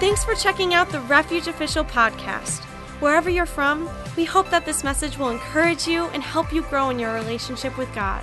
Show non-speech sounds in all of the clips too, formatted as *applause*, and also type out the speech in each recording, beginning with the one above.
Thanks for checking out the Refuge Official podcast. Wherever you're from, we hope that this message will encourage you and help you grow in your relationship with God.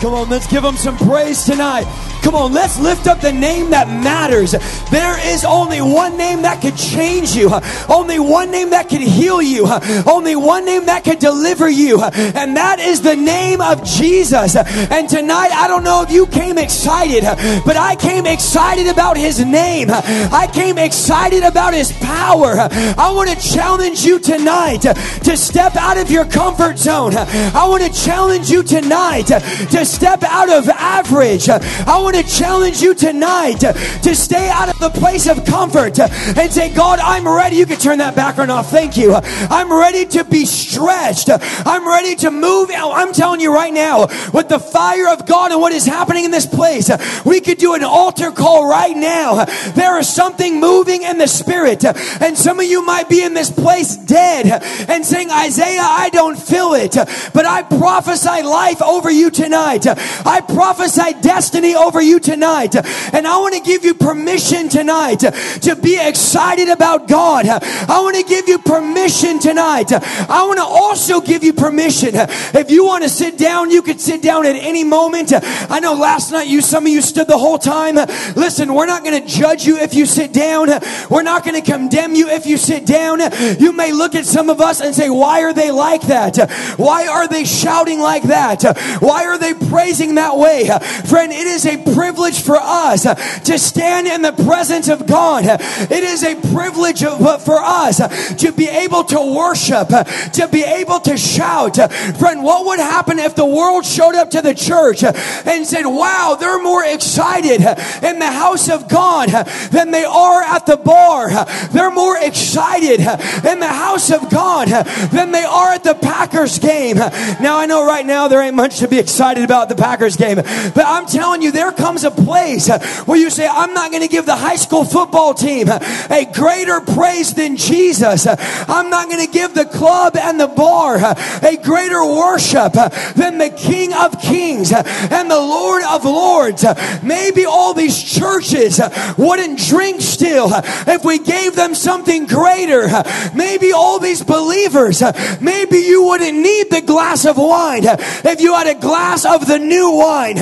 Come on, let's give him some praise tonight. Come on, let's lift up the name that matters. There is only one name that could change you, only one name that could heal you, only one name that could deliver you, and that is the name of Jesus. And tonight, I don't know if you came excited, but I came excited about his name. I came excited about his power. I want to challenge you tonight to step out of your comfort zone. I want to challenge you tonight to step out of average. I want to challenge you tonight to stay out of the place of comfort and say, God, I'm ready. You can turn that background off. Thank you. I'm ready to be stretched. I'm ready to move. I'm telling you right now, with the fire of God and what is happening in this place, we could do an altar call right now. There is something moving in the spirit. And some of you might be in this place dead and saying, Isaiah, I don't feel it. But I prophesy life over you tonight. I prophesy destiny over you tonight. And I want to give you permission tonight to be excited about God. I want to give you permission tonight. I want to also give you permission. If you want to sit down, you could sit down at any moment. I know last night you, some of you stood the whole time. Listen, we're not going to judge you if you sit down. We're not going to condemn you if you sit down. You may look at some of us and say, why are they like that? Why are they shouting like that? Why are they praising that way? Friend, it is a privilege for us to stand in the presence of God. It is a privilege for us to be able to worship, to be able to shout. Friend, what would happen if the world showed up to the church and said, wow, they're more excited in the house of God than they are at the bar. They're more excited in the house of God than they are at the Packers game. Now I know right now there ain't much to be excited about the Packers game, but I'm telling you, there comes a place where you say, I'm not going to give the high school football team a greater praise than Jesus. I'm not going to give the club and the bar a greater worship than the King of Kings and the Lord of Lords. Maybe all these churches wouldn't drink still if we gave them something greater. Maybe all these believers, maybe you wouldn't need the glass of wine if you had a glass of the new wine.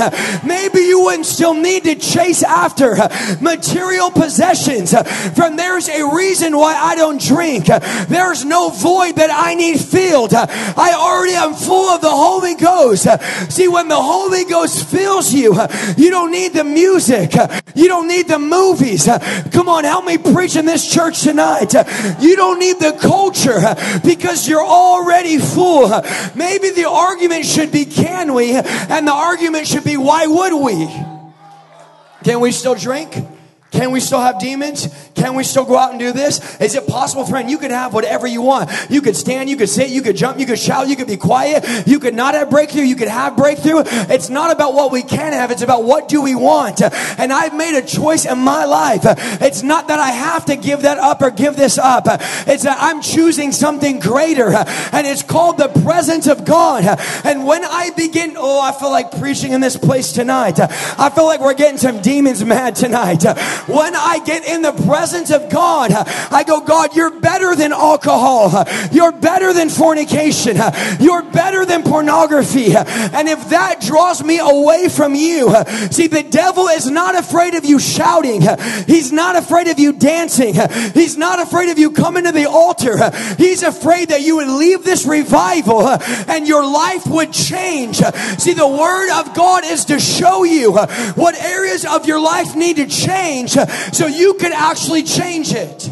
Maybe you wouldn't still need to chase after material possessions. From there's a reason why I don't drink. There's no void that I need filled. I already am full of the Holy Ghost. See, when the Holy Ghost fills you, you don't need the music. You don't need the movies. Come on, help me preach in this church tonight. You don't need the culture because you're already full. Maybe the argument should be can we? And the argument should be why would we? Can we still drink? Can we still have demons? Can we still go out and do this? Is it possible, friend? You could have whatever you want. You could stand, you could sit, you could jump, you could shout, you could be quiet. You could not have breakthrough, you could have breakthrough. It's not about what we can have, it's about what do we want. And I've made a choice in my life. It's not that I have to give that up or give this up. It's that I'm choosing something greater. And it's called the presence of God. And when I begin, oh, I feel like preaching in this place tonight. I feel like we're getting some demons mad tonight. When I get in the presence of God, I go, God, you're better than alcohol. You're better than fornication. You're better than pornography. And if that draws me away from you, see, the devil is not afraid of you shouting. He's not afraid of you dancing. He's not afraid of you coming to the altar. He's afraid that you would leave this revival and your life would change. See, the word of God is to show you what areas of your life need to change so you can actually change it.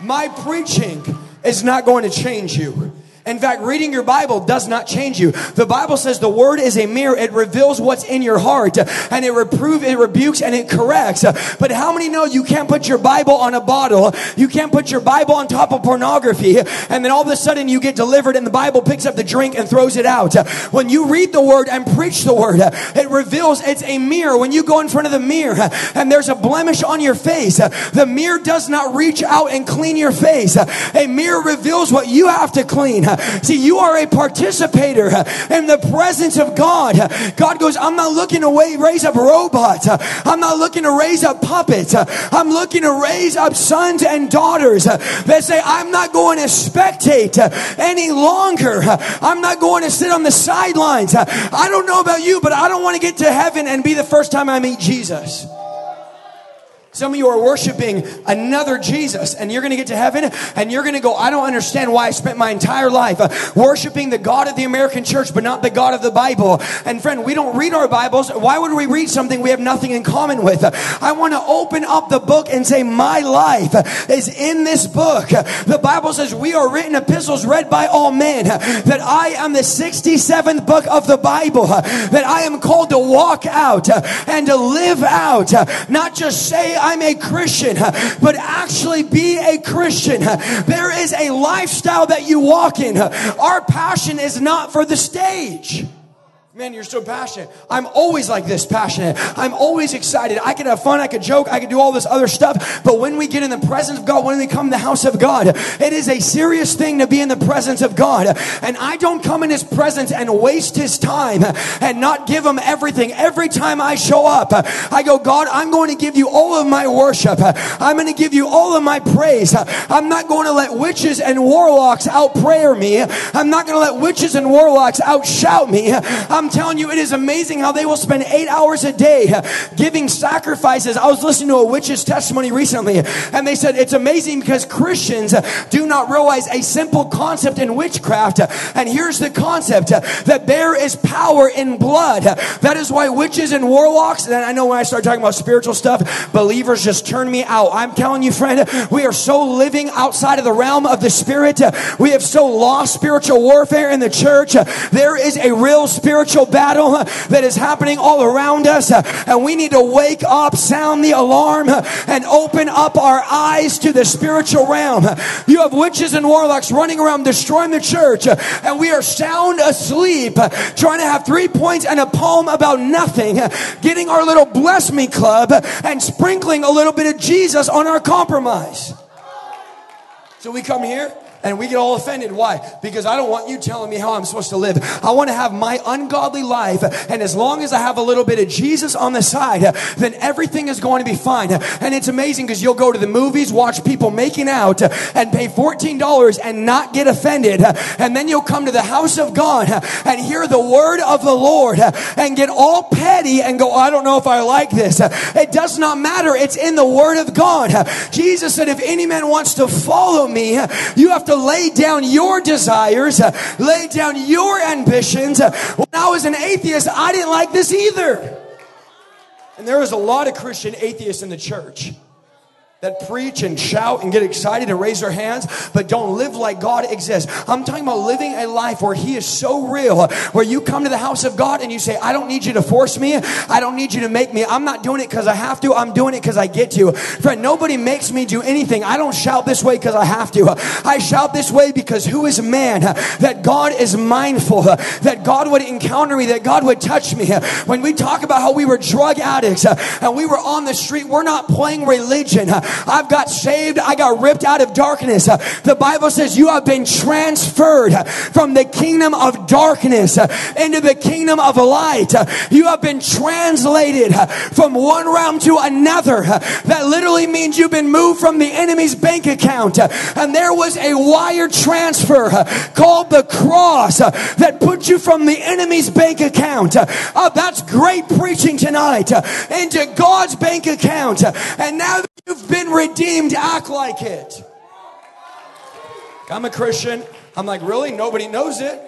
My preaching is not going to change you. In fact, reading your Bible does not change you. The Bible says the word is a mirror. It reveals what's in your heart and it reproves, it rebukes, and it corrects. But how many know you can't put your Bible on a bottle? You can't put your Bible on top of pornography and then all of a sudden you get delivered and the Bible picks up the drink and throws it out. When you read the word and preach the word, it reveals it's a mirror. When you go in front of the mirror and there's a blemish on your face, the mirror does not reach out and clean your face. A mirror reveals what you have to clean. *laughs* See, you are a participator in the presence of God. God goes, I'm not looking to raise up robots. I'm not looking to raise up puppets. I'm looking to raise up sons and daughters that say, I'm not going to spectate any longer. I'm not going to sit on the sidelines. I don't know about you, but I don't want to get to heaven and be the first time I meet Jesus. Some of you are worshiping another Jesus, and you're going to get to heaven, and you're going to go, I don't understand why I spent my entire life uh, worshiping the God of the American church, but not the God of the Bible. And friend, we don't read our Bibles. Why would we read something we have nothing in common with? I want to open up the book and say, My life is in this book. The Bible says we are written epistles read by all men, that I am the 67th book of the Bible, that I am called to walk out and to live out, not just say, I'm a Christian, but actually be a Christian. There is a lifestyle that you walk in. Our passion is not for the stage. Man, you're so passionate. I'm always like this passionate. I'm always excited. I can have fun. I can joke. I can do all this other stuff. But when we get in the presence of God, when we come to the house of God, it is a serious thing to be in the presence of God. And I don't come in his presence and waste his time and not give him everything. Every time I show up, I go, God, I'm going to give you all of my worship. I'm going to give you all of my praise. I'm not going to let witches and warlocks out prayer me. I'm not going to let witches and warlocks outshout me. I'm I'm telling you, it is amazing how they will spend eight hours a day giving sacrifices. I was listening to a witch's testimony recently, and they said it's amazing because Christians do not realize a simple concept in witchcraft. And here's the concept that there is power in blood. That is why witches and warlocks, and I know when I start talking about spiritual stuff, believers just turn me out. I'm telling you, friend, we are so living outside of the realm of the spirit. We have so lost spiritual warfare in the church. There is a real spiritual spiritual battle that is happening all around us. And we need to wake up, sound the alarm, and open up our eyes to the spiritual realm. You have witches and warlocks running around destroying the church, and we are sound asleep, trying to have three points and a poem about nothing, getting our little bless me club and sprinkling a little bit of Jesus on our compromise. So we come here and we get all offended. Why? Because I don't want you telling me how I'm supposed to live. I want to have my ungodly life. And as long as I have a little bit of Jesus on the side, then everything is going to be fine. And it's amazing because you'll go to the movies, watch people making out, and pay $14 and not get offended. And then you'll come to the house of God and hear the word of the Lord and get all petty and go, I don't know if I like this. It does not matter. It's in the word of God. Jesus said, if any man wants to follow me, you have to to lay down your desires, uh, lay down your ambitions. Uh, when I was an atheist, I didn't like this either. And there was a lot of Christian atheists in the church that preach and shout and get excited and raise their hands, but don't live like God exists. I'm talking about living a life where He is so real, where you come to the house of God and you say, I don't need you to force me. I don't need you to make me. I'm not doing it because I have to. I'm doing it because I get to. Friend, nobody makes me do anything. I don't shout this way because I have to. I shout this way because who is man that God is mindful, that God would encounter me, that God would touch me. When we talk about how we were drug addicts and we were on the street, we're not playing religion. I've got saved. I got ripped out of darkness. The Bible says you have been transferred from the kingdom of darkness into the kingdom of light. You have been translated from one realm to another. That literally means you've been moved from the enemy's bank account. And there was a wire transfer called the cross that put you from the enemy's bank account. Oh, that's great preaching tonight into God's bank account. And now that You've been redeemed. Act like it. I'm a Christian. I'm like, really? Nobody knows it.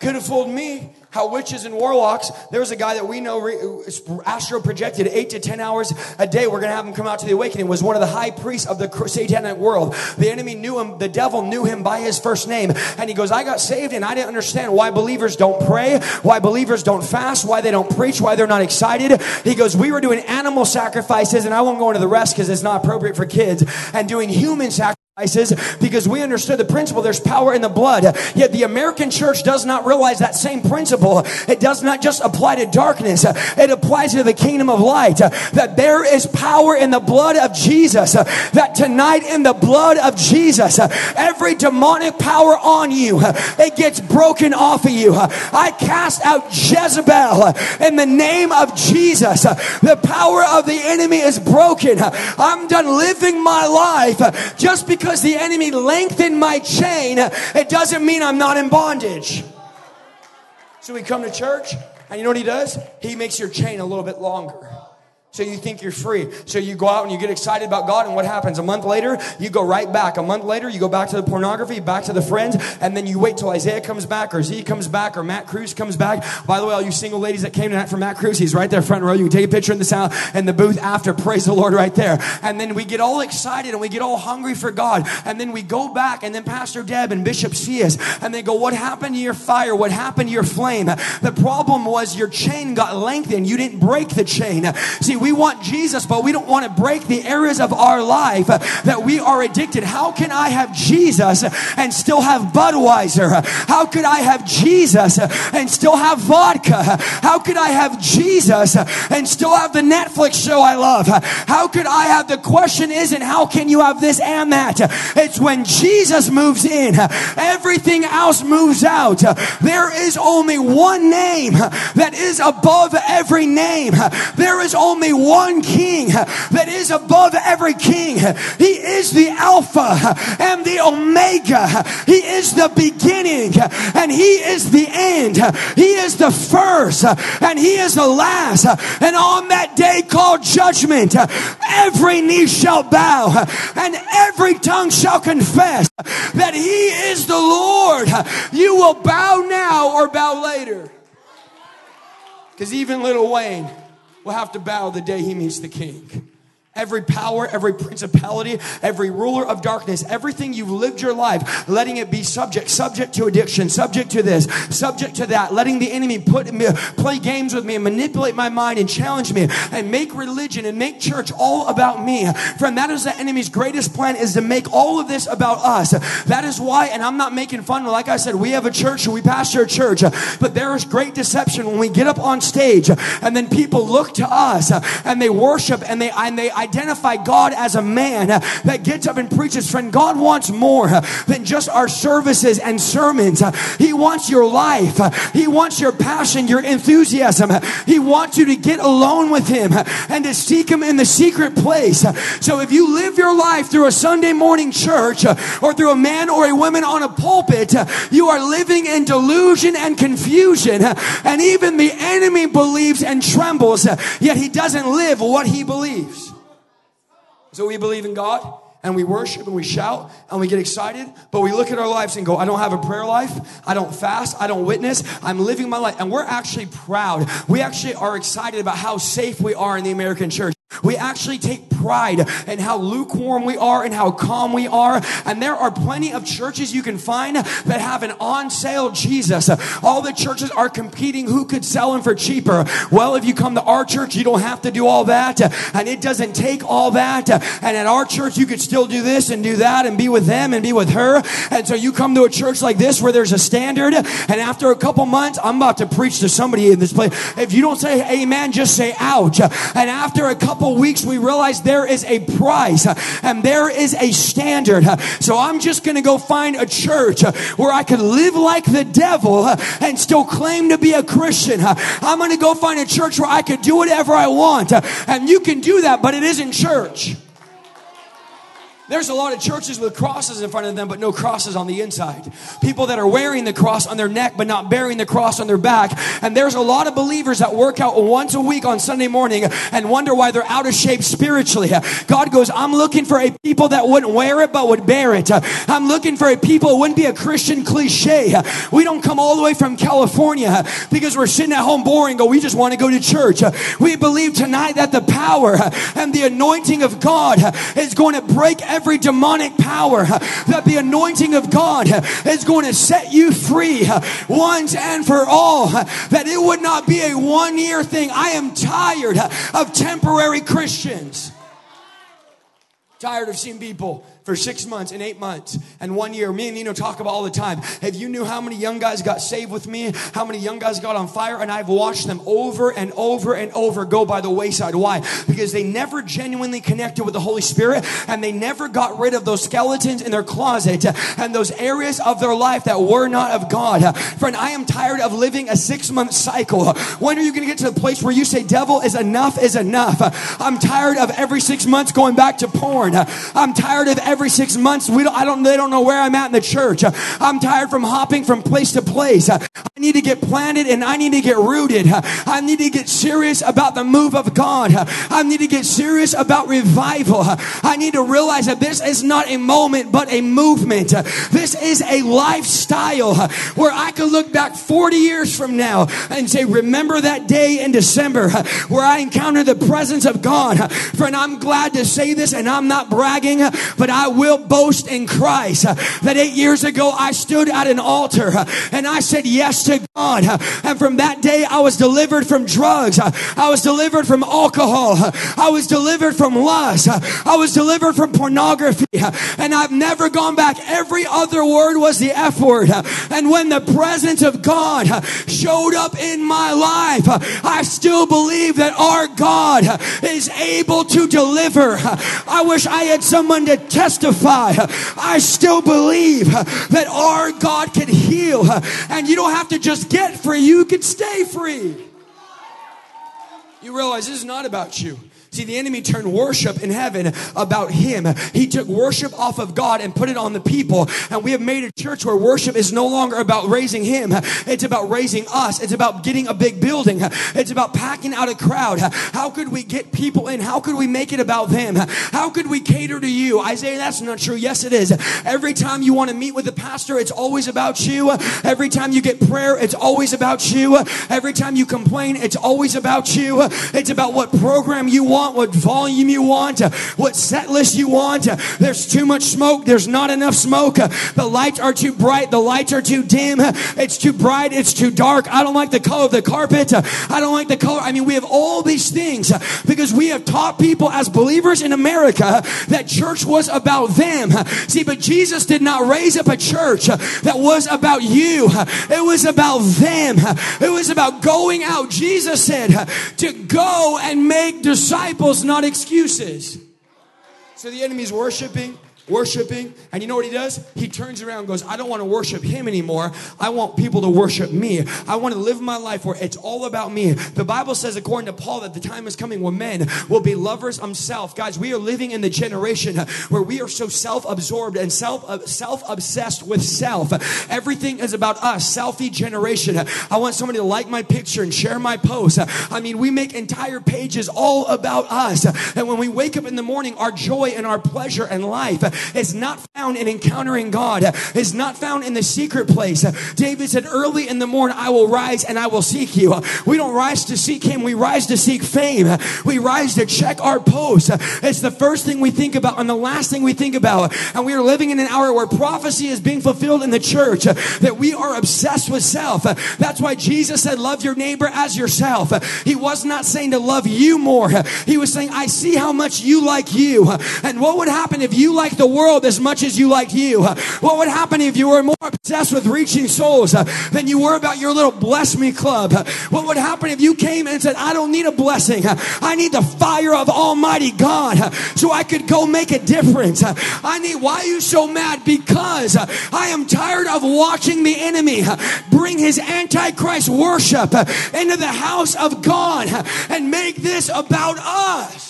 Could have fooled me how witches and warlocks, there's a guy that we know astral projected eight to 10 hours a day. We're going to have him come out to the awakening, was one of the high priests of the satanic world. The enemy knew him, the devil knew him by his first name. And he goes, I got saved and I didn't understand why believers don't pray, why believers don't fast, why they don't preach, why they're not excited. He goes, we were doing animal sacrifices and I won't go into the rest because it's not appropriate for kids and doing human sacrifices because we understood the principle there's power in the blood. Yet the American church does not realize that same principle. It does not just apply to darkness, it applies to the kingdom of light. That there is power in the blood of Jesus. That tonight, in the blood of Jesus, every demonic power on you, it gets broken off of you. I cast out Jezebel in the name of Jesus. The power of the enemy is broken. I'm done living my life just because because the enemy lengthened my chain, it doesn't mean I'm not in bondage. So we come to church, and you know what he does? He makes your chain a little bit longer. So you think you're free. So you go out and you get excited about God, and what happens? A month later, you go right back. A month later, you go back to the pornography, back to the friends, and then you wait till Isaiah comes back, or Z comes back, or Matt Cruz comes back. By the way, all you single ladies that came tonight for Matt Cruz, he's right there front row. You can take a picture in the sound and the booth after. Praise the Lord right there. And then we get all excited and we get all hungry for God. And then we go back, and then Pastor Deb and Bishop Cias, and they go, What happened to your fire? What happened to your flame? The problem was your chain got lengthened. You didn't break the chain. See, we want Jesus, but we don't want to break the areas of our life that we are addicted. How can I have Jesus and still have Budweiser? How could I have Jesus and still have vodka? How could I have Jesus and still have the Netflix show I love? How could I have the question isn't how can you have this and that? It's when Jesus moves in, everything else moves out. There is only one name that is above every name. There is only one one king that is above every king. He is the Alpha and the Omega. He is the beginning and He is the end. He is the first and He is the last. And on that day called judgment, every knee shall bow and every tongue shall confess that He is the Lord. You will bow now or bow later. Because even Lil Wayne will have to bow the day he meets the king. Every power, every principality, every ruler of darkness, everything you've lived your life, letting it be subject, subject to addiction, subject to this, subject to that, letting the enemy put me, play games with me and manipulate my mind and challenge me and make religion and make church all about me. Friend, that is the enemy's greatest plan is to make all of this about us. That is why, and I'm not making fun. Like I said, we have a church, we pastor a church, but there is great deception when we get up on stage and then people look to us and they worship and they, and they identify God as a man uh, that gets up and preaches. Friend, God wants more uh, than just our services and sermons. Uh, he wants your life. He wants your passion, your enthusiasm. He wants you to get alone with Him and to seek Him in the secret place. So if you live your life through a Sunday morning church or through a man or a woman on a pulpit, you are living in delusion and confusion. And even the enemy believes and trembles, yet he doesn't live what he believes. So we believe in God and we worship and we shout and we get excited, but we look at our lives and go, I don't have a prayer life. I don't fast. I don't witness. I'm living my life. And we're actually proud. We actually are excited about how safe we are in the American church. We actually take pride in how lukewarm we are and how calm we are. And there are plenty of churches you can find that have an on sale Jesus. All the churches are competing who could sell them for cheaper. Well, if you come to our church, you don't have to do all that. And it doesn't take all that. And at our church, you could still do this and do that and be with them and be with her. And so you come to a church like this where there's a standard. And after a couple months, I'm about to preach to somebody in this place. If you don't say amen, just say ouch. And after a couple couple weeks, we realized there is a price uh, and there is a standard. Uh, so I'm just going to go find a church uh, where I can live like the devil and still claim to be a Christian. I'm going to go find a church where I can do whatever I want. And you can do that, but it isn't church. There's a lot of churches with crosses in front of them, but no crosses on the inside. People that are wearing the cross on their neck, but not bearing the cross on their back. And there's a lot of believers that work out once a week on Sunday morning and wonder why they're out of shape spiritually. God goes, I'm looking for a people that wouldn't wear it, but would bear it. I'm looking for a people who wouldn't be a Christian cliche. We don't come all the way from California because we're sitting at home boring, go, we just want to go to church. We believe tonight that the power and the anointing of God is going to break every demonic power, that the anointing of God is going to set you free once and for all, that it would not be a one year thing. I am tired of temporary Christians. Tired of seeing people for six months and eight months and one year. Me and Nino talk about all the time. If you knew how many young guys got saved with me, how many young guys got on fire, and I've watched them over and over and over go by the wayside. Why? Because they never genuinely connected with the Holy Spirit and they never got rid of those skeletons in their closet and those areas of their life that were not of God. Friend, I am tired of living a six month cycle. When are you going to get to the place where you say, devil is enough is enough? I'm tired of every six months going back to porn. I'm tired of every every six months. We don't, I don't, they don't know where I'm at in the church. I'm tired from hopping from place to place. I need to get planted and I need to get rooted. I need to get serious about the move of God. I need to get serious about revival. I need to realize that this is not a moment, but a movement. This is a lifestyle where I could look back 40 years from now and say, remember that day in December where I encountered the presence of God. Friend, I'm glad to say this and I'm not bragging, but I I will boast in Christ that eight years ago I stood at an altar and I said yes to God. And from that day I was delivered from drugs. I was delivered from alcohol. I was delivered from lust. I was delivered from pornography. And I've never gone back. Every other word was the F word. And when the presence of God showed up in my life, I still believe that our God is able to deliver. I wish I had someone to testify testify. I still believe that our God can heal. And you don't have to just get free, you can stay free. You realize this is not about you. See, the enemy turned worship in heaven about him. He took worship off of God and put it on the people. And we have made a church where worship is no longer about raising him. It's about raising us. It's about getting a big building. It's about packing out a crowd. How could we get people in? How could we make it about them? How could we cater to you? Isaiah, that's not true. Yes, it is. Every time you want to meet with the pastor, it's always about you. Every time you get prayer, it's always about you. Every time you complain, it's always about you. It's about what program you want want, what volume you want, what set list you want. There's too much smoke. There's not enough smoke. The lights are too bright. The lights are too dim. It's too bright. It's too dark. I don't like the color of the carpet. I don't like the color. I mean, we have all these things because we have taught people as believers in America that church was about them. See, but Jesus did not raise up a church that was about you. It was about them. It was about going out. Jesus said to go and make disciples disciples, not excuses. So the enemy's worshiping worshiping. And you know what he does? He turns around goes, I don't want to worship him anymore. I want people to worship me. I want to live my life where it's all about me. The Bible says, according to Paul, that the time is coming when men will be lovers of self. Guys, we are living in the generation where we are so self-absorbed and self, uh, self-obsessed with self. Everything is about us. Selfie generation. I want somebody to like my picture and share my post. I mean, we make entire pages all about us. And when we wake up in the morning, our joy and our pleasure and life is not found in encountering God, is not found in the secret place. David said, Early in the morning, I will rise and I will seek you. We don't rise to seek Him, we rise to seek fame. We rise to check our posts. It's the first thing we think about and the last thing we think about. And we are living in an hour where prophecy is being fulfilled in the church, that we are obsessed with self. That's why Jesus said, Love your neighbor as yourself. He was not saying to love you more, He was saying, I see how much you like you. And what would happen if you like the world as much as you like you? What would happen if you were more obsessed with reaching souls uh, than you were about your little bless me club? What would happen if you came and said, I don't need a blessing. I need the fire of Almighty God so I could go make a difference. I need, why are you so mad? Because I am tired of watching the enemy bring his antichrist worship into the house of God and make this about us.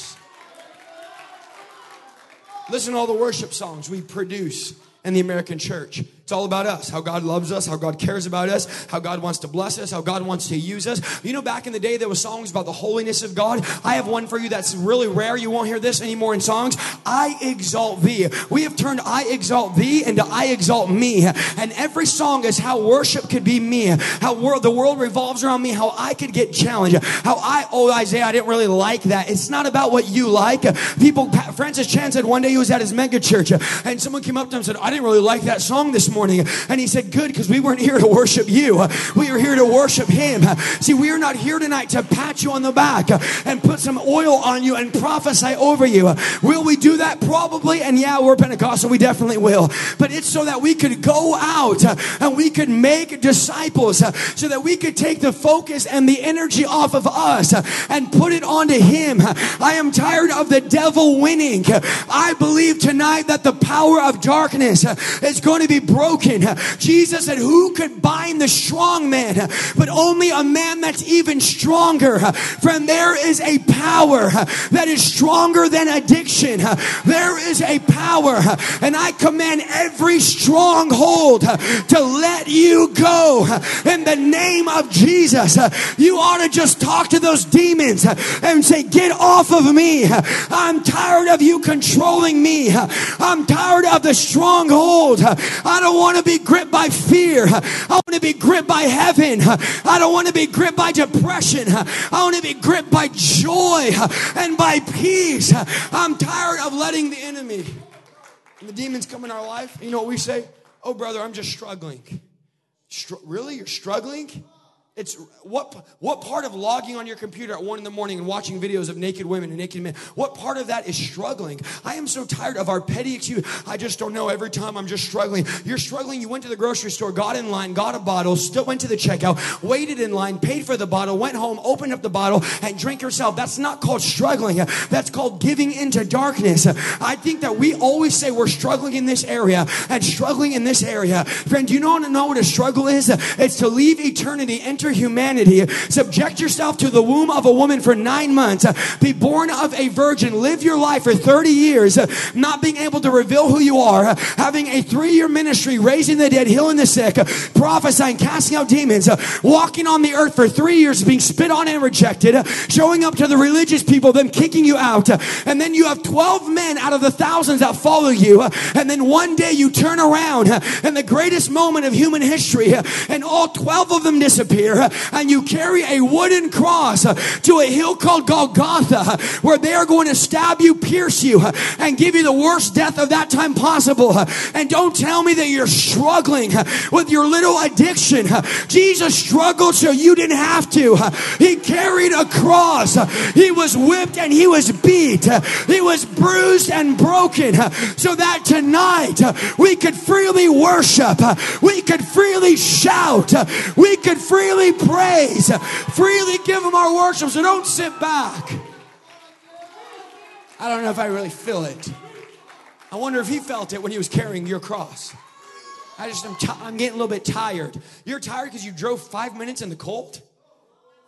Listen to all the worship songs we produce in the American church. It's all about us, how God loves us, how God cares about us, how God wants to bless us, how God wants to use us. You know, back in the day, there were songs about the holiness of God. I have one for you that's really rare. You won't hear this anymore in songs. I exalt thee. We have turned I exalt thee into I exalt me. And every song is how worship could be me, how the world revolves around me, how I could get challenged, how I, oh, Isaiah, I didn't really like that. It's not about what you like. People, Francis Chan said one day he was at his mega church and someone came up to him and said, I didn't really like that song this morning morning. And he said, Good, because we weren't here to worship you. We are here to worship him. See, we are not here tonight to pat you on the back and put some oil on you and prophesy over you. Will we do that? Probably. And yeah, we're Pentecostal. We definitely will. But it's so that we could go out and we could make disciples so that we could take the focus and the energy off of us and put it onto him. I am tired of the devil winning. I believe tonight that the power of darkness is going to be broken. Jesus said, Who could bind the strong man? But only a man that's even stronger. Friend, there is a power that is stronger than addiction. There is a power, and I command every stronghold to let you go in the name of Jesus. You ought to just talk to those demons and say, Get off of me. I'm tired of you controlling me. I'm tired of the stronghold. I don't want to be gripped by fear. I want to be gripped by heaven. I don't want to be gripped by depression. I want to be gripped by joy and by peace. I'm tired of letting the enemy and the demons come in our life. You know what we say? Oh, brother, I'm just struggling. Str- really? You're struggling? It's what what part of logging on your computer at one in the morning and watching videos of naked women and naked men? What part of that is struggling? I am so tired of our petty excuse. I just don't know. Every time I'm just struggling. You're struggling. You went to the grocery store, got in line, got a bottle, still went to the checkout, waited in line, paid for the bottle, went home, opened up the bottle, and drank yourself. That's not called struggling. That's called giving into darkness. I think that we always say we're struggling in this area and struggling in this area. Friend, do you know, know what a struggle is? It's to leave eternity, enter humanity. Subject yourself to the womb of a woman for nine months. Be born of a virgin. Live your life for 30 years, not being able to reveal who you are. Having a three year ministry, raising the dead, healing the sick, prophesying, casting out demons, walking on the earth for three years, being spit on and rejected, showing up to the religious people, them kicking you out. And then you have 12 men out of the thousands that follow you. And then one day you turn around and the greatest moment of human history, and all 12 of them disappear and you carry a wooden cross uh, to a hill called Golgotha uh, where they are going to stab you, pierce you, uh, and give you the worst death of that time possible. And don't tell me that you're struggling with your little addiction. Jesus struggled so you didn't have to. He carried a cross. He was whipped and he was beat. He was bruised and broken so that tonight we could freely worship. We could freely shout. We could freely praise, freely give Him our worship. So don't sit back. I don't know if I really feel it. I wonder if He felt it when He was carrying your cross. I just, I'm, t- I'm getting a little bit tired. You're tired because you drove five minutes in the cold?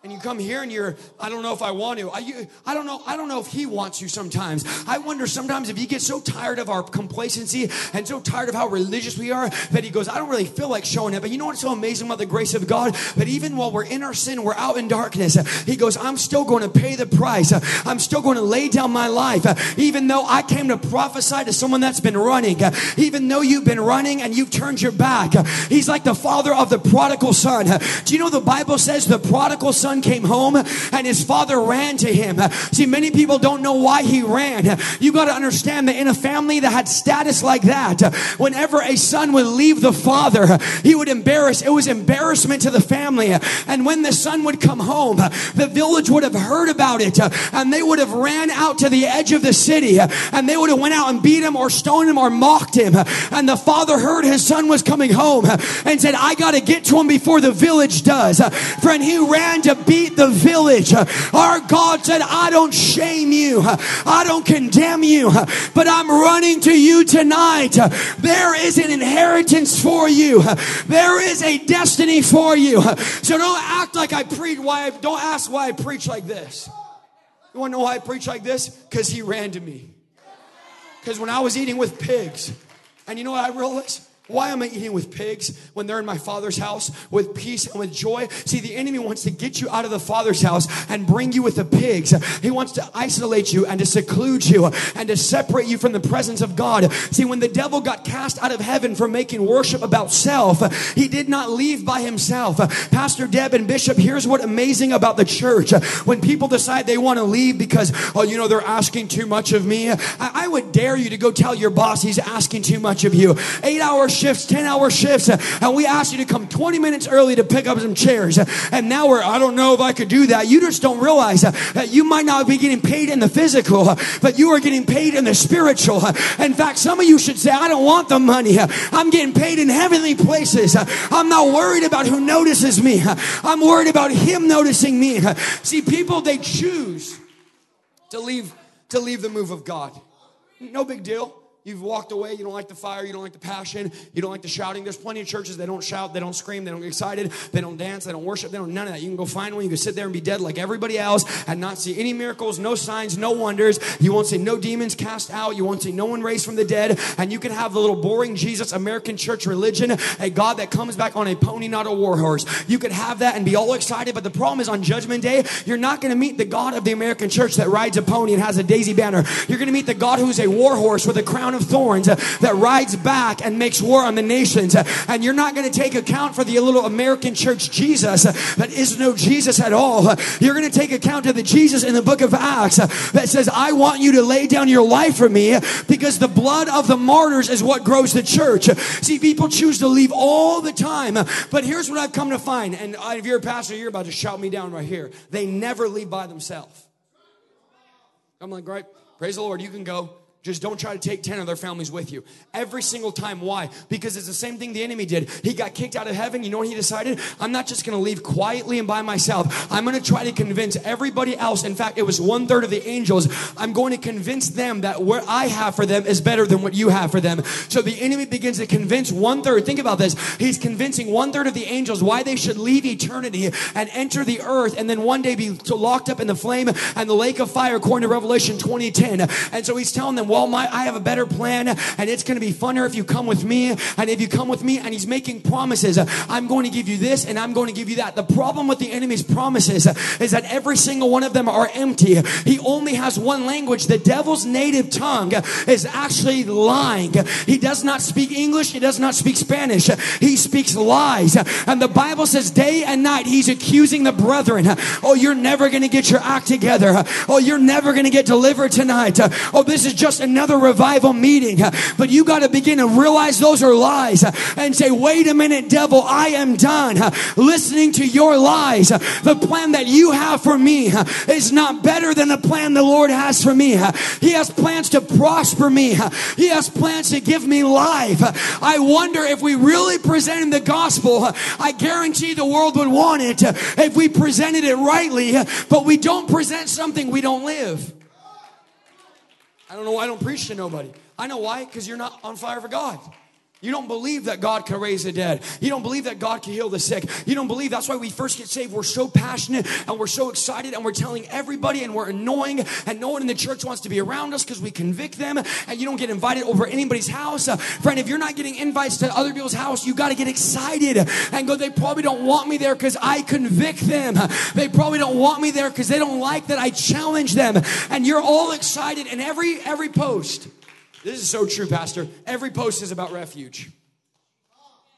And you come here and you're i don't know if i want to. I, you, I don't know i don't know if he wants you sometimes. I wonder sometimes if he gets so tired of our complacency and so tired of how religious we are that he goes i don't really feel like showing it but you know what's so amazing about the grace of god? That even while we're in our sin we're out in darkness he goes i'm still going to pay the price. I'm still going to lay down my life even though i came to prophesy to someone that's been running. Even though you've been running and you've turned your back he's like the father of the prodigal son. Do you know the bible says the prodigal son son came home and his father ran to him. See, many people don't know why he ran. You got to understand that in a family that had status like that, whenever a son would leave the father, he would embarrass. It was embarrassment to the family. And when the son would come home, the village would have heard about it and they would have ran out to the edge of the city and they would have went out and beat him or stoned him or mocked him. And the father heard his son was coming home and said, I got to get to him before the village does. Friend, he ran to beat the village. Our God said, I don't shame you. I don't condemn you, but I'm running to you tonight. There is an inheritance for you. There is a destiny for you. So don't act like I preach why I, don't ask why I preach like this. You want to know why I preach like this? Because he ran to me. Because when I was eating with pigs, and you know what I realized? Why am I eating with pigs when they're in my father's house with peace and with joy? See, the enemy wants to get you out of the father's house and bring you with the pigs. He wants to isolate you and to seclude you and to separate you from the presence of God. See, when the devil got cast out of heaven for making worship about self, he did not leave by himself. Pastor Deb and Bishop, here's what amazing about the church. When people decide they want to leave because, oh, you know, they're asking too much of me, I, I would dare you to go tell your boss he's asking too much of you. Eight hours shifts, 10 hour shifts, and we asked you to come 20 minutes early to pick up some chairs. And now we're, I don't know if I could do that. You just don't realize that you might not be getting paid in the physical, but you are getting paid in the spiritual. In fact, some of you should say, I don't want the money. I'm getting paid in heavenly places. I'm not worried about who notices me. I'm worried about him noticing me. See, people, they choose to leave, to leave the move of God. No big deal. You've walked away. You don't like the fire. You don't like the passion. You don't like the shouting. There's plenty of churches they don't shout, they don't scream, they don't get excited, they don't dance, they don't worship, they don't none of that. You can go find one. You can sit there and be dead like everybody else and not see any miracles, no signs, no wonders. You won't see no demons cast out. You won't see no one raised from the dead. And you can have the little boring Jesus American church religion, a God that comes back on a pony, not a war horse. You could have that and be all excited. But the problem is on Judgment Day, you're not going to meet the God of the American church that rides a pony and has a daisy banner. You're going to meet the God who's a war horse with a crown of thorns uh, that rides back and makes war on the nations. Uh, and you're not going to take account for the little American church Jesus uh, that is no Jesus at all. You're going to take account of the Jesus in the book of Acts that says, I want you to lay down your life for me because the blood of the martyrs is what grows the church. See, people choose to leave all the time. But here's what I've come to find. And if you're a pastor, you're about to shout me down right here. They never leave by themselves. I'm like, right, praise the Lord, you can go. Just don't try to take 10 of their families with you. Every single time. Why? Because it's the same thing the enemy did. He got kicked out of heaven. You know what he decided? I'm not just going to leave quietly and by myself. I'm going to try to convince everybody else. In fact, it was one third of the angels. I'm going to convince them that what I have for them is better than what you have for them. So the enemy begins to convince one third. Think about this. He's convincing one third of the angels why they should leave eternity and enter the earth and then one day be locked up in the flame and the lake of fire according to Revelation 2010. And so he's telling them, well, my, I have a better plan and it's going to be funner if you come with me. And if you come with me, and he's making promises, I'm going to give you this and I'm going to give you that. The problem with the enemy's promises is that every single one of them are empty. He only has one language. The devil's native tongue is actually lying. He does not speak English. He does not speak Spanish. He speaks lies. And the Bible says day and night he's accusing the brethren. Oh, you're never going to get your act together. Oh, you're never going to get delivered tonight. Oh, this is just another revival meeting. But you got to begin to realize those are lies and say, wait a minute, devil, I am done listening to your lies. The plan that you have for me is not better than the plan the Lord has for me. He has plans to prosper me. He has plans to give me life. I wonder if we really presented the gospel, I guarantee the world would want it if we presented it rightly, but we don't present something we don't live. I don't know why I don't preach to nobody. I know why, because you're not on fire for God. You don't believe that God can raise the dead. You don't believe that God can heal the sick. You don't believe that's why we first get saved. We're so passionate and we're so excited and we're telling everybody and we're annoying and no one in the church wants to be around us because we convict them and you don't get invited over anybody's house. Uh, friend, if you're not getting invites to other people's house, you got to get excited and go, they probably don't want me there because I convict them. They probably don't want me there because they don't like that I challenge them. And you're all excited and every, every post, this is so true, Pastor. Every post is about refuge.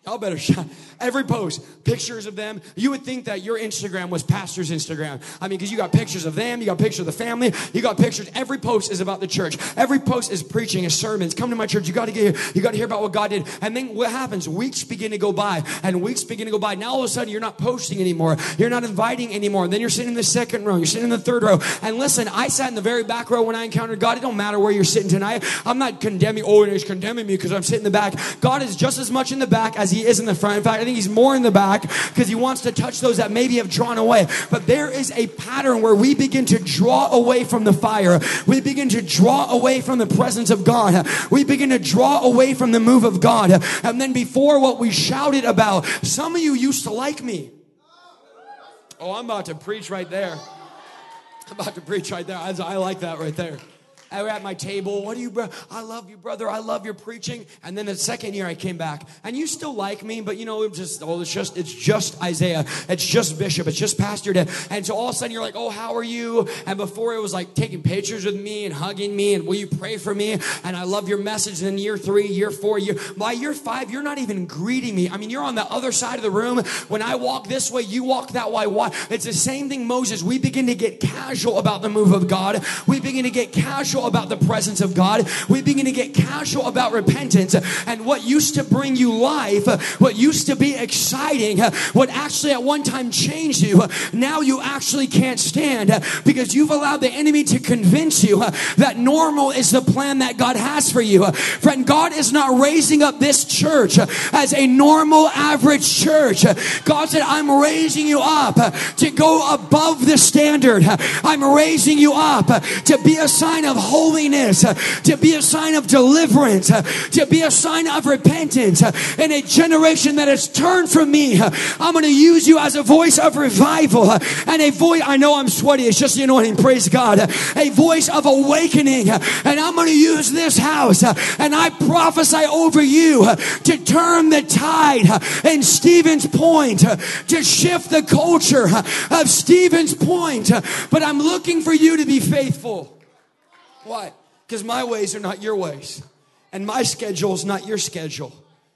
Y'all better shut. Every post, pictures of them. You would think that your Instagram was pastor's Instagram. I mean, because you got pictures of them, you got pictures of the family, you got pictures. Every post is about the church. Every post is preaching, is sermons. Come to my church. You got to get here. You got to hear about what God did. And then what happens? Weeks begin to go by, and weeks begin to go by. Now all of a sudden, you're not posting anymore. You're not inviting anymore. And then you're sitting in the second row. You're sitting in the third row. And listen, I sat in the very back row when I encountered God. It don't matter where you're sitting tonight. I'm not condemning. Oh, he's condemning me because I'm sitting in the back. God is just as much in the back as He is in the front. In fact, I think He's more in the back because He wants to touch those that maybe have drawn away. But there is a pattern where we begin to draw away from the fire. We begin to draw away from the presence of God. We begin to draw away from the move of God. And then before what we shouted about, some of you used to like me. Oh, I'm about to preach right there. I'm about to preach right there. I like that right there. I at my table. What do you, bro? I love you, brother. I love your preaching. And then the second year I came back, and you still like me, but you know, it's just, oh, it's just, it's just Isaiah. It's just Bishop. It's just Pastor. And so all of a sudden you're like, oh, how are you? And before it was like taking pictures with me and hugging me, and will you pray for me? And I love your message. And then year three, year four, year by year five, you're not even greeting me. I mean, you're on the other side of the room. When I walk this way, you walk that way. Why? It's the same thing, Moses. We begin to get casual about the move of God. We begin to get casual casual about the presence of God. We begin to get casual about repentance. And what used to bring you life, what used to be exciting, what actually at one time changed you, now you actually can't stand because you've allowed the enemy to convince you that normal is the plan that God has for you. Friend, God is not raising up this church as a normal, average church. God said, I'm raising you up to go above the standard. I'm raising you up to be a sign of holiness, uh, to be a sign of deliverance, uh, to be a sign of repentance uh, in a generation that has turned from me. I'm going to use you as a voice of revival and a voice. I know I'm sweaty. It's just the anointing. Praise God. A voice of awakening. And I'm going to use this house and I prophesy over you to turn the tide in Stevens Point, to shift the culture of Stevens Point. But I'm looking for you to be faithful. Why? Because my ways are not your ways, and my schedule is not your schedule.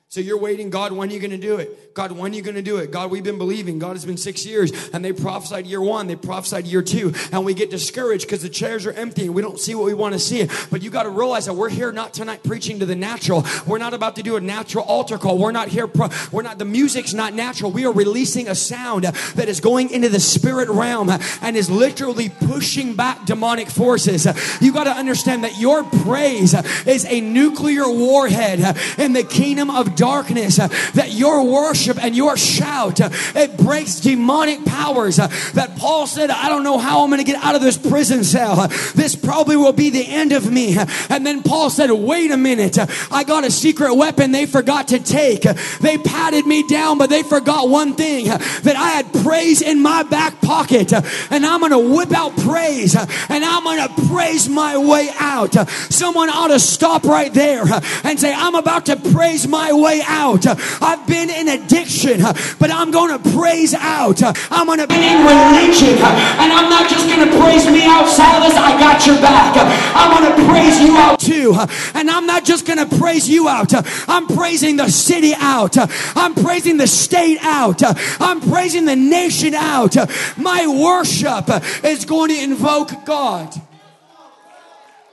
So you're waiting, God, when are you going to do it? God, when are you going to do it? God, we've been believing. God, has been six years. And they prophesied year one, they prophesied year two. And we get discouraged because the chairs are empty and we don't see what we want to see. But you got to realize that we're here not tonight preaching to the natural. We're not about to do a natural altar call. We're not here, pro- we're not, the music's not natural. We are releasing a sound that is going into the spirit realm and is literally pushing back demonic forces. You got to understand that your praise is a nuclear warhead in the kingdom of darkness, uh, that your worship and your shout, uh, it breaks demonic powers uh, that Paul said, I don't know how I'm going to get out of this prison cell. This probably will be the end of me. And then Paul said, wait a minute. I got a secret weapon they forgot to take. They patted me down, but they forgot one thing that I had praise in my back pocket and I'm going to whip out praise and I'm going to praise my way out. Someone ought to stop right there and say, I'm about to praise my way way out. I've been in addiction, but I'm going to praise out. I'm going to be in religion, and I'm not just going to praise me out, Silas. I got your back. I'm going to praise you out too, and I'm not just going to praise you out. I'm praising the city out. I'm praising the state out. I'm praising the nation out. My worship is going to invoke God.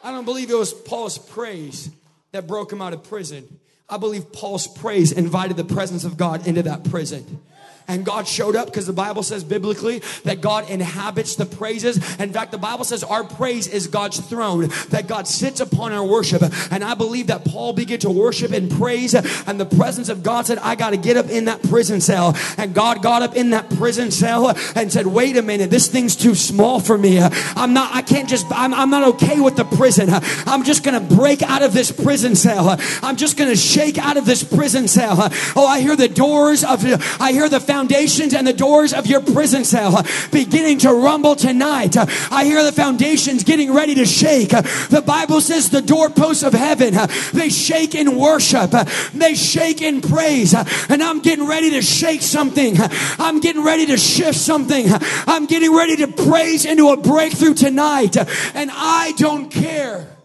I don't believe it was Paul's praise that broke him out of prison. I believe Paul's praise invited the presence of God into that prison and God showed up because the Bible says biblically that God inhabits the praises. In fact, the Bible says our praise is God's throne, that God sits upon our worship. And I believe that Paul began to worship and praise, and the presence of God said, I got to get up in that prison cell. And God got up in that prison cell and said, Wait a minute, this thing's too small for me. I'm not, I can't just, I'm, I'm not okay with the prison. I'm just going to break out of this prison cell. I'm just going to shake out of this prison cell. Oh, I hear the doors of, I hear the foundations and the doors of your prison cell beginning to rumble tonight. I hear the foundations getting ready to shake. The Bible says the doorposts of heaven, they shake in worship. They shake in praise. And I'm getting ready to shake something. I'm getting ready to shift something. I'm getting ready to praise into a breakthrough tonight. And I don't care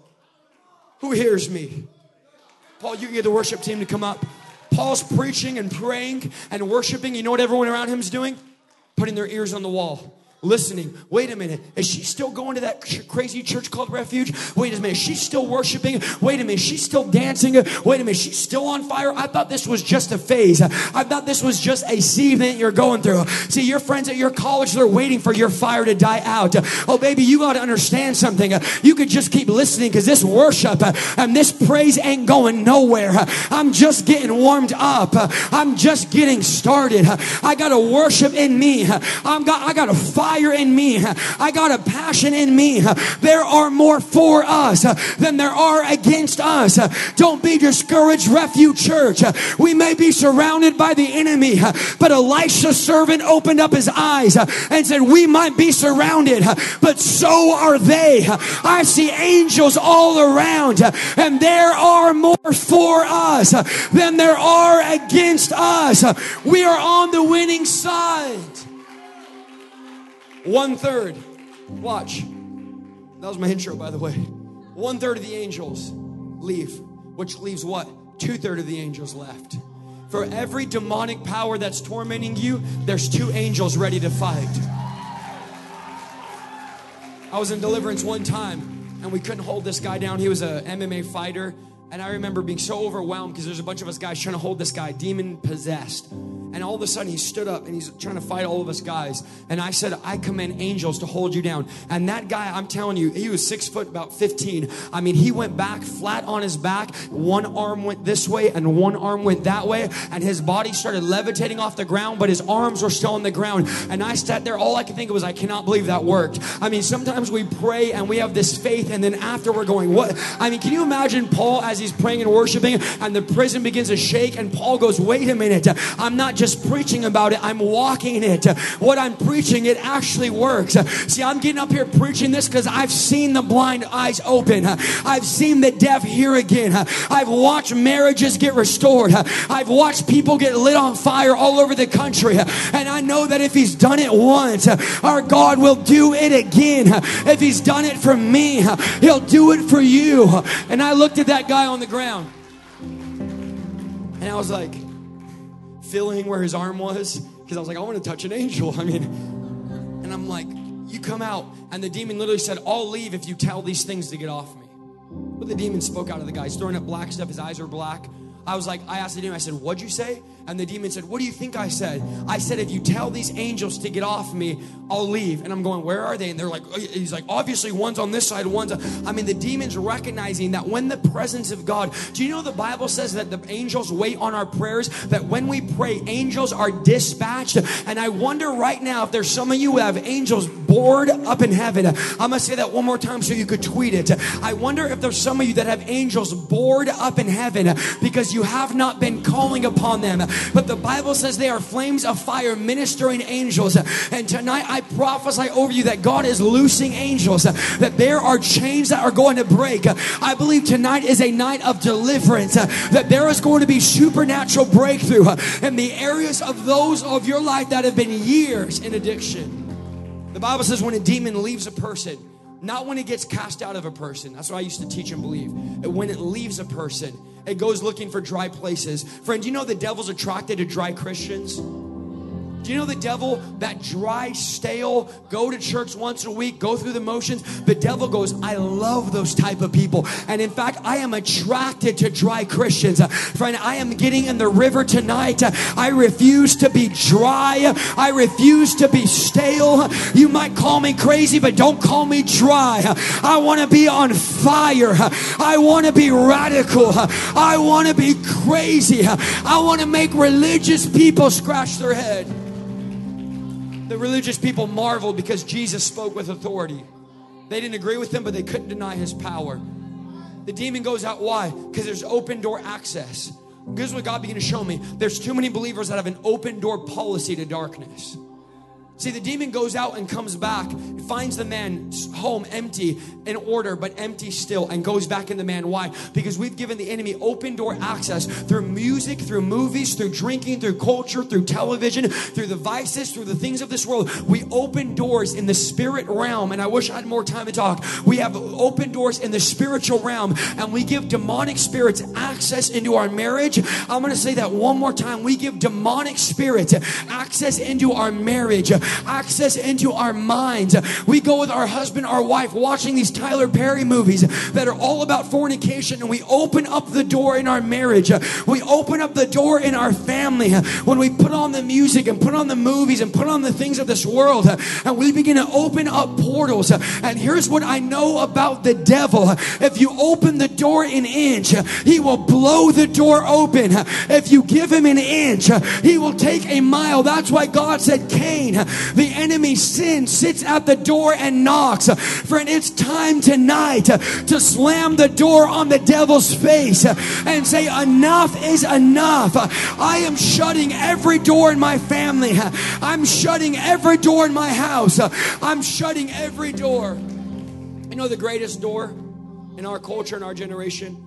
who hears me. Paul, you can get the worship team to come up. Paul's preaching and praying and worshiping. You know what everyone around him is doing? Putting their ears on the wall listening. Wait a minute. Is she still going to that crazy church called Refuge? Wait a minute. She's still worshiping. Wait a minute. She's still dancing. Wait a minute. She's still on fire. I thought this was just a phase. I thought this was just a season you're going through. See, your friends at your college, they're waiting for your fire to die out. Oh, baby, you got to understand something. You could just keep listening because this worship and this praise ain't going nowhere. I'm just getting warmed up. I'm just getting started. I got a worship in me. I'm got, I got a fire fire in me. I got a passion in me. There are more for us than there are against us. Don't be discouraged, Refuge Church. We may be surrounded by the enemy, but Elisha's servant opened up his eyes and said, We might be surrounded, but so are they. I see angels all around, and there are more for us than there are against us. We are on the winning side. One third, watch. That was my intro, by the way. One third of the angels leave, which leaves what? Two third of the angels left. For every demonic power that's tormenting you, there's two angels ready to fight. I was in deliverance one time and we couldn't hold this guy down. He was a MMA fighter. And I remember being so overwhelmed because there's a bunch of us guys trying to hold this guy, demon possessed. And all of a sudden, he stood up and he's trying to fight all of us guys. And I said, I command angels to hold you down. And that guy, I'm telling you, he was six foot, about 15. I mean, he went back flat on his back. One arm went this way and one arm went that way. And his body started levitating off the ground, but his arms were still on the ground. And I sat there, all I could think of was, I cannot believe that worked. I mean, sometimes we pray and we have this faith, and then after we're going, What? I mean, can you imagine Paul as he's praying and worshiping, and the prison begins to shake, and Paul goes, Wait a minute, I'm not just preaching about it, I'm walking in it. What I'm preaching, it actually works. See, I'm getting up here preaching this because I've seen the blind eyes open, I've seen the deaf hear again, I've watched marriages get restored, I've watched people get lit on fire all over the country, and I know that if He's done it once, our God will do it again. If He's done it for me, He'll do it for you. And I looked at that guy on the ground, and I was like, feeling where his arm was because I was like, I want to touch an angel. *laughs* I mean, and I'm like, you come out. And the demon literally said, I'll leave if you tell these things to get off me. But the demon spoke out of the guy. He's throwing up black stuff. His eyes are black. I was like, I asked the demon, I said, What'd you say? And the demon said, What do you think I said? I said, If you tell these angels to get off me, I'll leave. And I'm going, Where are they? And they're like, oh, He's like, Obviously, one's on this side, one's on. I mean, the demon's recognizing that when the presence of God, do you know the Bible says that the angels wait on our prayers? That when we pray, angels are dispatched. And I wonder right now if there's some of you who have angels bored up in heaven. I'm going to say that one more time so you could tweet it. I wonder if there's some of you that have angels bored up in heaven because you have not been calling upon them. But the Bible says they are flames of fire ministering angels. And tonight I prophesy over you that God is loosing angels, that there are chains that are going to break. I believe tonight is a night of deliverance, that there is going to be supernatural breakthrough in the areas of those of your life that have been years in addiction. The Bible says when a demon leaves a person, not when it gets cast out of a person. That's what I used to teach and believe. When it leaves a person, it goes looking for dry places. Friend, you know the devil's attracted to dry Christians? Do you know the devil, that dry, stale, go to church once a week, go through the motions? The devil goes, I love those type of people. And in fact, I am attracted to dry Christians. Friend, I am getting in the river tonight. I refuse to be dry. I refuse to be stale. You might call me crazy, but don't call me dry. I want to be on fire. I want to be radical. I want to be crazy. I want to make religious people scratch their head. The religious people marveled because Jesus spoke with authority. They didn't agree with him, but they couldn't deny his power. The demon goes out. Why? Because there's open door access. Here's what God began to show me. There's too many believers that have an open door policy to darkness. See, the demon goes out and comes back, finds the man's home empty, in order, but empty still, and goes back in the man. Why? Because we've given the enemy open door access through music, through movies, through drinking, through culture, through television, through the vices, through the things of this world. We open doors in the spirit realm, and I wish I had more time to talk. We have open doors in the spiritual realm, and we give demonic spirits access into our marriage. I'm going to say that one more time. We give demonic spirits access into our marriage access into our minds. We go with our husband, our wife, watching these Tyler Perry movies that are all about fornication, and we open up the door in our marriage. We open up the door in our family when we put on the music and put on the movies and put on the things of this world, and we begin to open up portals. And here's what I know about the devil if you open the door an inch, he will blow the door open. If you give him an inch, he will take a mile. That's why God said, Cain, the enemy sin sits at the door and knocks. Friend, it's time tonight to slam the door on the devil's face and say, Enough is enough. I am shutting every door in my family. I'm shutting every door in my house. I'm shutting every door. You know the greatest door in our culture, in our generation?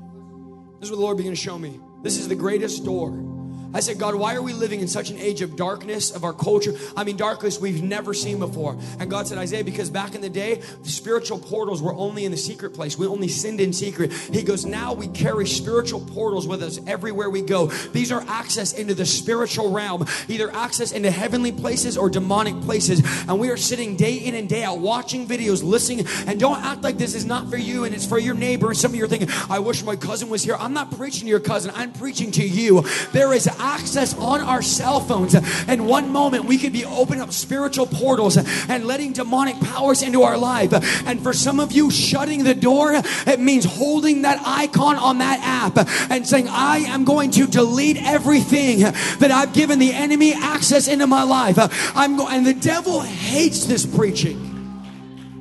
This is what the Lord began to show me. This is the greatest door I said, God, why are we living in such an age of darkness of our culture? I mean, darkness we've never seen before. And God said, Isaiah, because back in the day, the spiritual portals were only in the secret place. We only sinned in secret. He goes, now we carry spiritual portals with us everywhere we go. These are access into the spiritual realm, either access into heavenly places or demonic places. And we are sitting day in and day out watching videos, listening, and don't act like this is not for you and it's for your neighbor. And some of you are thinking, I wish my cousin was here. I'm not preaching to your cousin, I'm preaching to you. There is access on our cell phones. And one moment we could be opening up spiritual portals and letting demonic powers into our life. And for some of you, shutting the door, it means holding that icon on that app and saying, I am going to delete everything that I've given the enemy access into my life. I'm going, and the devil hates this preaching.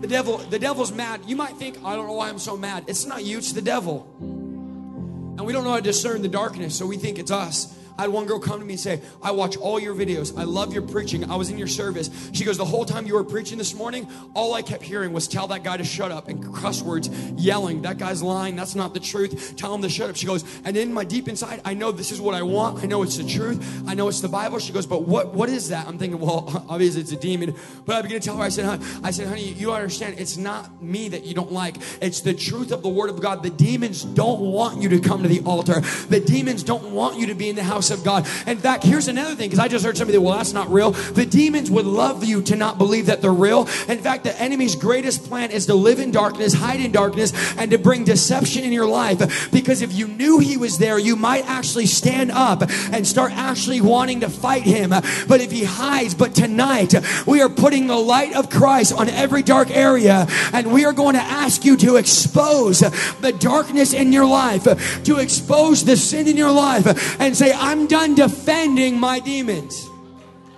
The devil, the devil's mad. You might think, I don't know why I'm so mad. It's not you, it's the devil. And we don't know how to discern the darkness, so we think it's us. I had one girl come to me and say, I watch all your videos. I love your preaching. I was in your service. She goes, The whole time you were preaching this morning, all I kept hearing was tell that guy to shut up and cuss words, yelling, That guy's lying. That's not the truth. Tell him to shut up. She goes, And in my deep inside, I know this is what I want. I know it's the truth. I know it's the Bible. She goes, But what, what is that? I'm thinking, Well, *laughs* obviously it's a demon. But I begin to tell her, I said, honey, I said, honey, you understand, it's not me that you don't like. It's the truth of the word of God. The demons don't want you to come to the altar. The demons don't want you to be in the house of God. In fact, here's another thing, because I just heard somebody, well, that's not real. The demons would love you to not believe that they're real. In fact, the enemy's greatest plan is to live in darkness, hide in darkness, and to bring deception in your life. Because if you knew he was there, you might actually stand up and start actually wanting to fight him. But if he hides, but tonight we are putting the light of Christ on every dark area, and we are going to ask you to expose the darkness in your life, to expose the sin in your life, and say, I'm done defending my demons.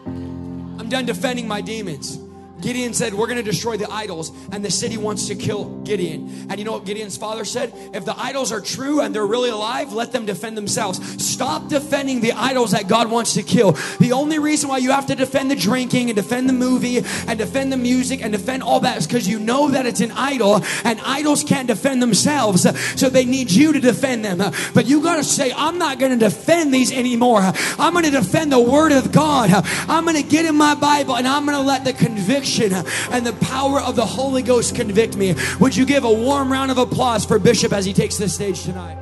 I'm done defending my demons. Gideon said, We're going to destroy the idols, and the city wants to kill Gideon. And you know what Gideon's father said? If the idols are true and they're really alive, let them defend themselves. Stop defending the idols that God wants to kill. The only reason why you have to defend the drinking and defend the movie and defend the music and defend all that is because you know that it's an idol, and idols can't defend themselves, so they need you to defend them. But you got to say, I'm not going to defend these anymore. I'm going to defend the Word of God. I'm going to get in my Bible and I'm going to let the conviction conviction and the power of the Holy Ghost convict me. Would you give a warm round of applause for Bishop as he takes the stage tonight?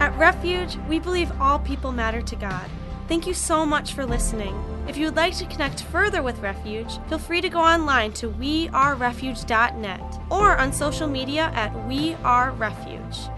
At Refuge, we believe all people matter to God. Thank you so much for listening. If you would like to connect further with Refuge, feel free to go online to wearerefuge.net or on social media at wearerefuge.